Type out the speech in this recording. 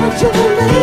Don't you believe?